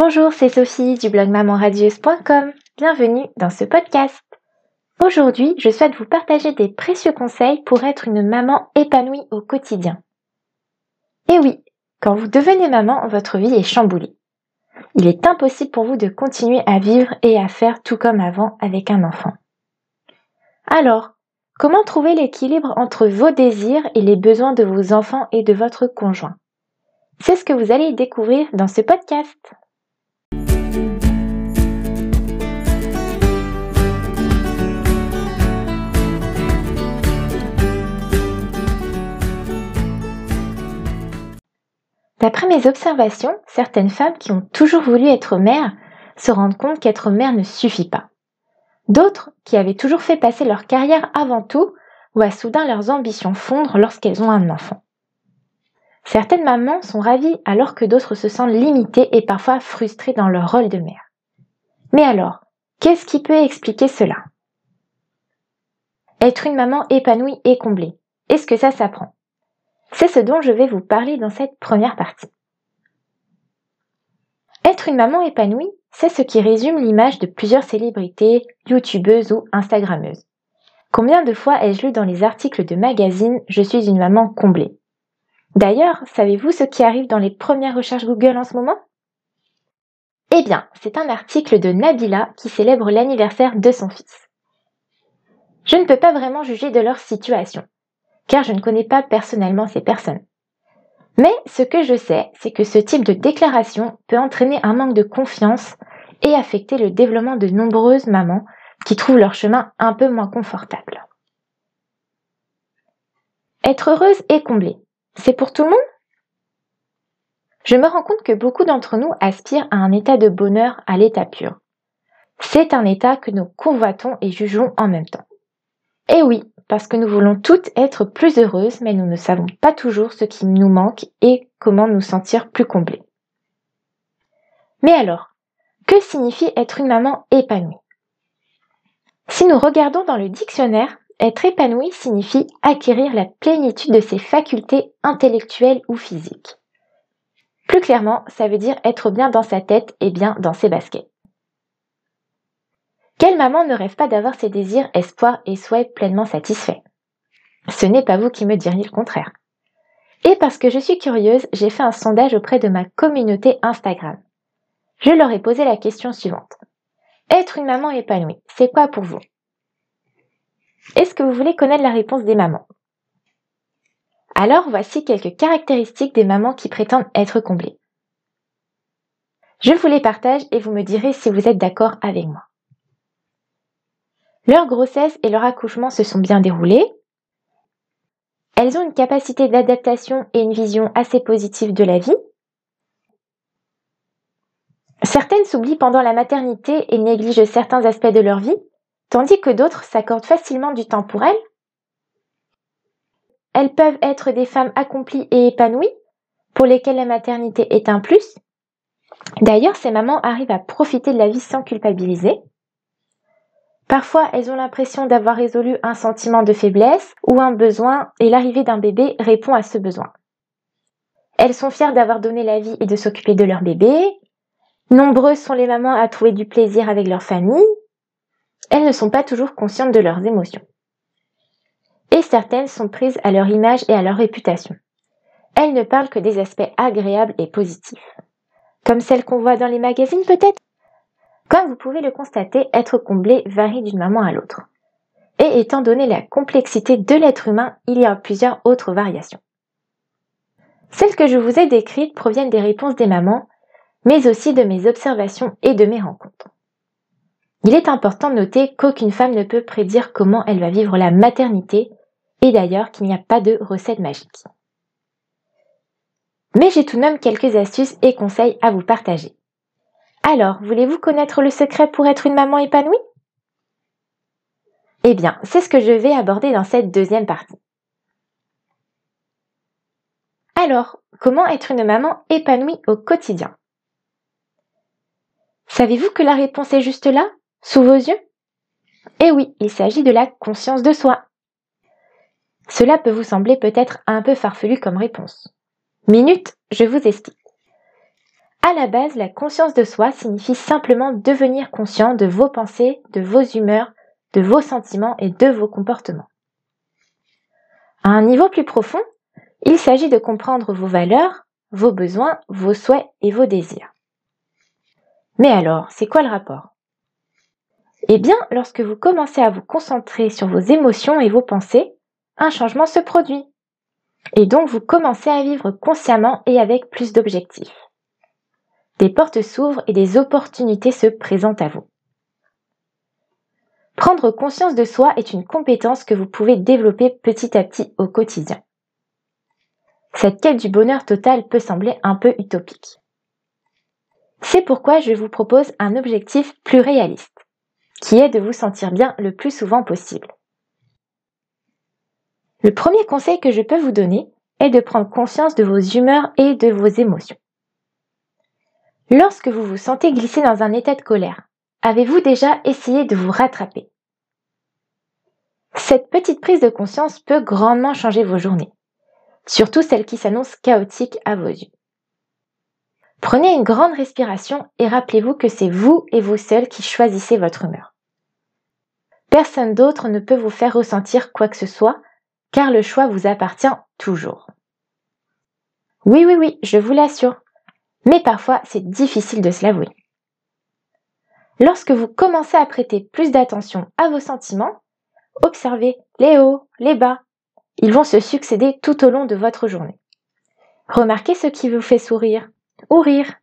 Bonjour, c'est Sophie du blog mamanradieuse.com. Bienvenue dans ce podcast. Aujourd'hui, je souhaite vous partager des précieux conseils pour être une maman épanouie au quotidien. Et oui, quand vous devenez maman, votre vie est chamboulée. Il est impossible pour vous de continuer à vivre et à faire tout comme avant avec un enfant. Alors, comment trouver l'équilibre entre vos désirs et les besoins de vos enfants et de votre conjoint? C'est ce que vous allez découvrir dans ce podcast. D'après mes observations, certaines femmes qui ont toujours voulu être mères se rendent compte qu'être mère ne suffit pas. D'autres, qui avaient toujours fait passer leur carrière avant tout, voient soudain leurs ambitions fondre lorsqu'elles ont un enfant. Certaines mamans sont ravies alors que d'autres se sentent limitées et parfois frustrées dans leur rôle de mère. Mais alors, qu'est-ce qui peut expliquer cela? Être une maman épanouie et comblée, est-ce que ça s'apprend? C'est ce dont je vais vous parler dans cette première partie. Être une maman épanouie, c'est ce qui résume l'image de plusieurs célébrités, youtubeuses ou instagrammeuses. Combien de fois ai-je lu dans les articles de magazines Je suis une maman comblée D'ailleurs, savez-vous ce qui arrive dans les premières recherches Google en ce moment? Eh bien, c'est un article de Nabila qui célèbre l'anniversaire de son fils. Je ne peux pas vraiment juger de leur situation car je ne connais pas personnellement ces personnes. Mais ce que je sais, c'est que ce type de déclaration peut entraîner un manque de confiance et affecter le développement de nombreuses mamans qui trouvent leur chemin un peu moins confortable. Être heureuse et comblée, c'est pour tout le monde? Je me rends compte que beaucoup d'entre nous aspirent à un état de bonheur à l'état pur. C'est un état que nous convoitons et jugeons en même temps. Et oui, parce que nous voulons toutes être plus heureuses, mais nous ne savons pas toujours ce qui nous manque et comment nous sentir plus comblés. Mais alors, que signifie être une maman épanouie? Si nous regardons dans le dictionnaire, être épanoui signifie acquérir la plénitude de ses facultés intellectuelles ou physiques. Plus clairement, ça veut dire être bien dans sa tête et bien dans ses baskets. Quelle maman ne rêve pas d'avoir ses désirs, espoirs et souhaits pleinement satisfaits? Ce n'est pas vous qui me diriez le contraire. Et parce que je suis curieuse, j'ai fait un sondage auprès de ma communauté Instagram. Je leur ai posé la question suivante. Être une maman épanouie, c'est quoi pour vous? Est-ce que vous voulez connaître la réponse des mamans? Alors voici quelques caractéristiques des mamans qui prétendent être comblées. Je vous les partage et vous me direz si vous êtes d'accord avec moi. Leur grossesse et leur accouchement se sont bien déroulés. Elles ont une capacité d'adaptation et une vision assez positive de la vie. Certaines s'oublient pendant la maternité et négligent certains aspects de leur vie, tandis que d'autres s'accordent facilement du temps pour elles. Elles peuvent être des femmes accomplies et épanouies, pour lesquelles la maternité est un plus. D'ailleurs, ces mamans arrivent à profiter de la vie sans culpabiliser. Parfois, elles ont l'impression d'avoir résolu un sentiment de faiblesse ou un besoin et l'arrivée d'un bébé répond à ce besoin. Elles sont fières d'avoir donné la vie et de s'occuper de leur bébé. Nombreuses sont les mamans à trouver du plaisir avec leur famille. Elles ne sont pas toujours conscientes de leurs émotions. Et certaines sont prises à leur image et à leur réputation. Elles ne parlent que des aspects agréables et positifs. Comme celles qu'on voit dans les magazines peut-être? Comme vous pouvez le constater, être comblé varie d'une maman à l'autre. Et étant donné la complexité de l'être humain, il y a plusieurs autres variations. Celles que je vous ai décrites proviennent des réponses des mamans, mais aussi de mes observations et de mes rencontres. Il est important de noter qu'aucune femme ne peut prédire comment elle va vivre la maternité, et d'ailleurs qu'il n'y a pas de recette magique. Mais j'ai tout de même quelques astuces et conseils à vous partager. Alors, voulez-vous connaître le secret pour être une maman épanouie? Eh bien, c'est ce que je vais aborder dans cette deuxième partie. Alors, comment être une maman épanouie au quotidien? Savez-vous que la réponse est juste là, sous vos yeux? Eh oui, il s'agit de la conscience de soi. Cela peut vous sembler peut-être un peu farfelu comme réponse. Minute, je vous explique. À la base, la conscience de soi signifie simplement devenir conscient de vos pensées, de vos humeurs, de vos sentiments et de vos comportements. À un niveau plus profond, il s'agit de comprendre vos valeurs, vos besoins, vos souhaits et vos désirs. Mais alors, c'est quoi le rapport? Eh bien, lorsque vous commencez à vous concentrer sur vos émotions et vos pensées, un changement se produit. Et donc vous commencez à vivre consciemment et avec plus d'objectifs. Des portes s'ouvrent et des opportunités se présentent à vous. Prendre conscience de soi est une compétence que vous pouvez développer petit à petit au quotidien. Cette quête du bonheur total peut sembler un peu utopique. C'est pourquoi je vous propose un objectif plus réaliste, qui est de vous sentir bien le plus souvent possible. Le premier conseil que je peux vous donner est de prendre conscience de vos humeurs et de vos émotions. Lorsque vous vous sentez glisser dans un état de colère, avez-vous déjà essayé de vous rattraper? Cette petite prise de conscience peut grandement changer vos journées, surtout celles qui s'annoncent chaotiques à vos yeux. Prenez une grande respiration et rappelez-vous que c'est vous et vous seul qui choisissez votre humeur. Personne d'autre ne peut vous faire ressentir quoi que ce soit car le choix vous appartient toujours. Oui, oui, oui, je vous l'assure. Mais parfois, c'est difficile de se l'avouer. Lorsque vous commencez à prêter plus d'attention à vos sentiments, observez les hauts, les bas. Ils vont se succéder tout au long de votre journée. Remarquez ce qui vous fait sourire ou rire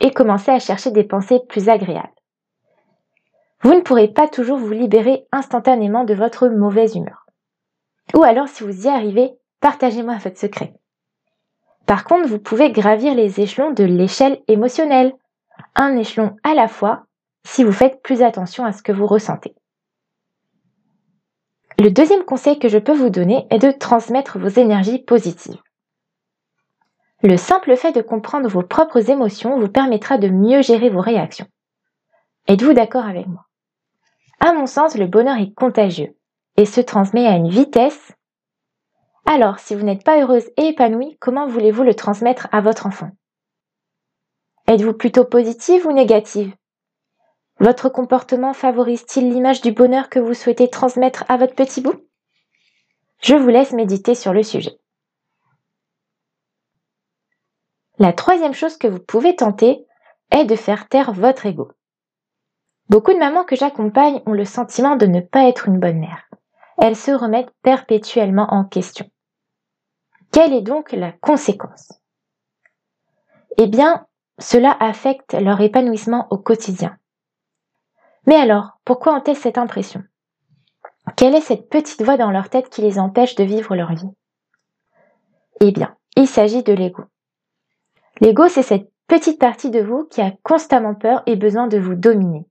et commencez à chercher des pensées plus agréables. Vous ne pourrez pas toujours vous libérer instantanément de votre mauvaise humeur. Ou alors, si vous y arrivez, partagez-moi votre secret. Par contre, vous pouvez gravir les échelons de l'échelle émotionnelle, un échelon à la fois, si vous faites plus attention à ce que vous ressentez. Le deuxième conseil que je peux vous donner est de transmettre vos énergies positives. Le simple fait de comprendre vos propres émotions vous permettra de mieux gérer vos réactions. Êtes-vous d'accord avec moi? À mon sens, le bonheur est contagieux et se transmet à une vitesse. Alors, si vous n'êtes pas heureuse et épanouie, comment voulez-vous le transmettre à votre enfant? Êtes-vous plutôt positive ou négative? Votre comportement favorise-t-il l'image du bonheur que vous souhaitez transmettre à votre petit bout? Je vous laisse méditer sur le sujet. La troisième chose que vous pouvez tenter est de faire taire votre ego. Beaucoup de mamans que j'accompagne ont le sentiment de ne pas être une bonne mère elles se remettent perpétuellement en question. Quelle est donc la conséquence? Eh bien, cela affecte leur épanouissement au quotidien. Mais alors, pourquoi ont-elles cette impression? Quelle est cette petite voix dans leur tête qui les empêche de vivre leur vie? Eh bien, il s'agit de l'ego. L'ego, c'est cette petite partie de vous qui a constamment peur et besoin de vous dominer.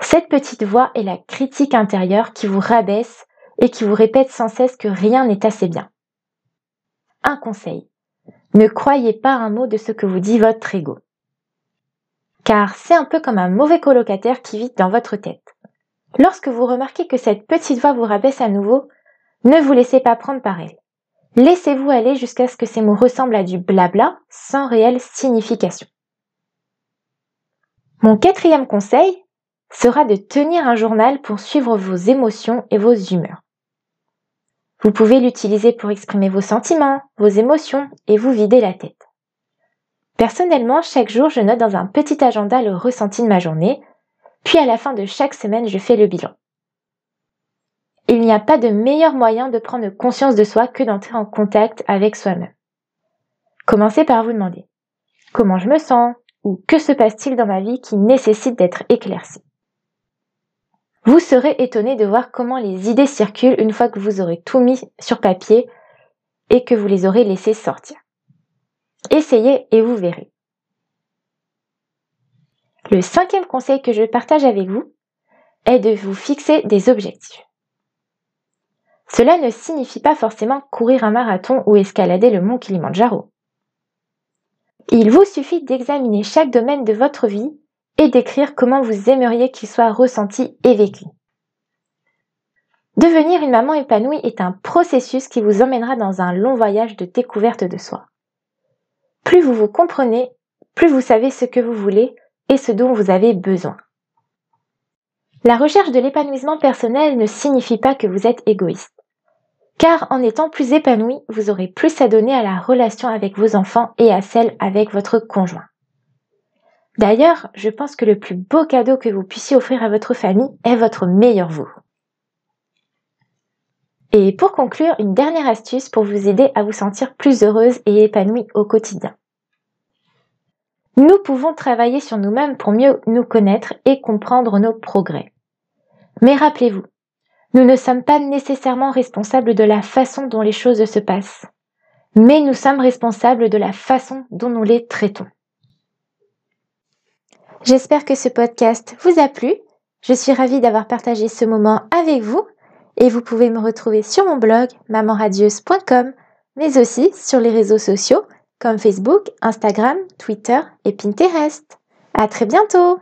Cette petite voix est la critique intérieure qui vous rabaisse et qui vous répète sans cesse que rien n'est assez bien. Un conseil. Ne croyez pas un mot de ce que vous dit votre ego. Car c'est un peu comme un mauvais colocataire qui vit dans votre tête. Lorsque vous remarquez que cette petite voix vous rabaisse à nouveau, ne vous laissez pas prendre par elle. Laissez-vous aller jusqu'à ce que ces mots ressemblent à du blabla sans réelle signification. Mon quatrième conseil sera de tenir un journal pour suivre vos émotions et vos humeurs. Vous pouvez l'utiliser pour exprimer vos sentiments, vos émotions et vous vider la tête. Personnellement, chaque jour, je note dans un petit agenda le ressenti de ma journée, puis à la fin de chaque semaine, je fais le bilan. Il n'y a pas de meilleur moyen de prendre conscience de soi que d'entrer en contact avec soi-même. Commencez par vous demander comment je me sens? Ou que se passe-t-il dans ma vie qui nécessite d'être éclairci? Vous serez étonné de voir comment les idées circulent une fois que vous aurez tout mis sur papier et que vous les aurez laissées sortir. Essayez et vous verrez. Le cinquième conseil que je partage avec vous est de vous fixer des objectifs. Cela ne signifie pas forcément courir un marathon ou escalader le mont Kilimanjaro. Il vous suffit d'examiner chaque domaine de votre vie et d'écrire comment vous aimeriez qu'il soit ressenti et vécu. Devenir une maman épanouie est un processus qui vous emmènera dans un long voyage de découverte de soi. Plus vous vous comprenez, plus vous savez ce que vous voulez et ce dont vous avez besoin. La recherche de l'épanouissement personnel ne signifie pas que vous êtes égoïste. Car en étant plus épanoui, vous aurez plus à donner à la relation avec vos enfants et à celle avec votre conjoint. D'ailleurs, je pense que le plus beau cadeau que vous puissiez offrir à votre famille est votre meilleur vous. Et pour conclure, une dernière astuce pour vous aider à vous sentir plus heureuse et épanouie au quotidien. Nous pouvons travailler sur nous-mêmes pour mieux nous connaître et comprendre nos progrès. Mais rappelez-vous, nous ne sommes pas nécessairement responsables de la façon dont les choses se passent, mais nous sommes responsables de la façon dont nous les traitons. J'espère que ce podcast vous a plu. Je suis ravie d'avoir partagé ce moment avec vous et vous pouvez me retrouver sur mon blog mamanradieuse.com mais aussi sur les réseaux sociaux comme Facebook, Instagram, Twitter et Pinterest. À très bientôt!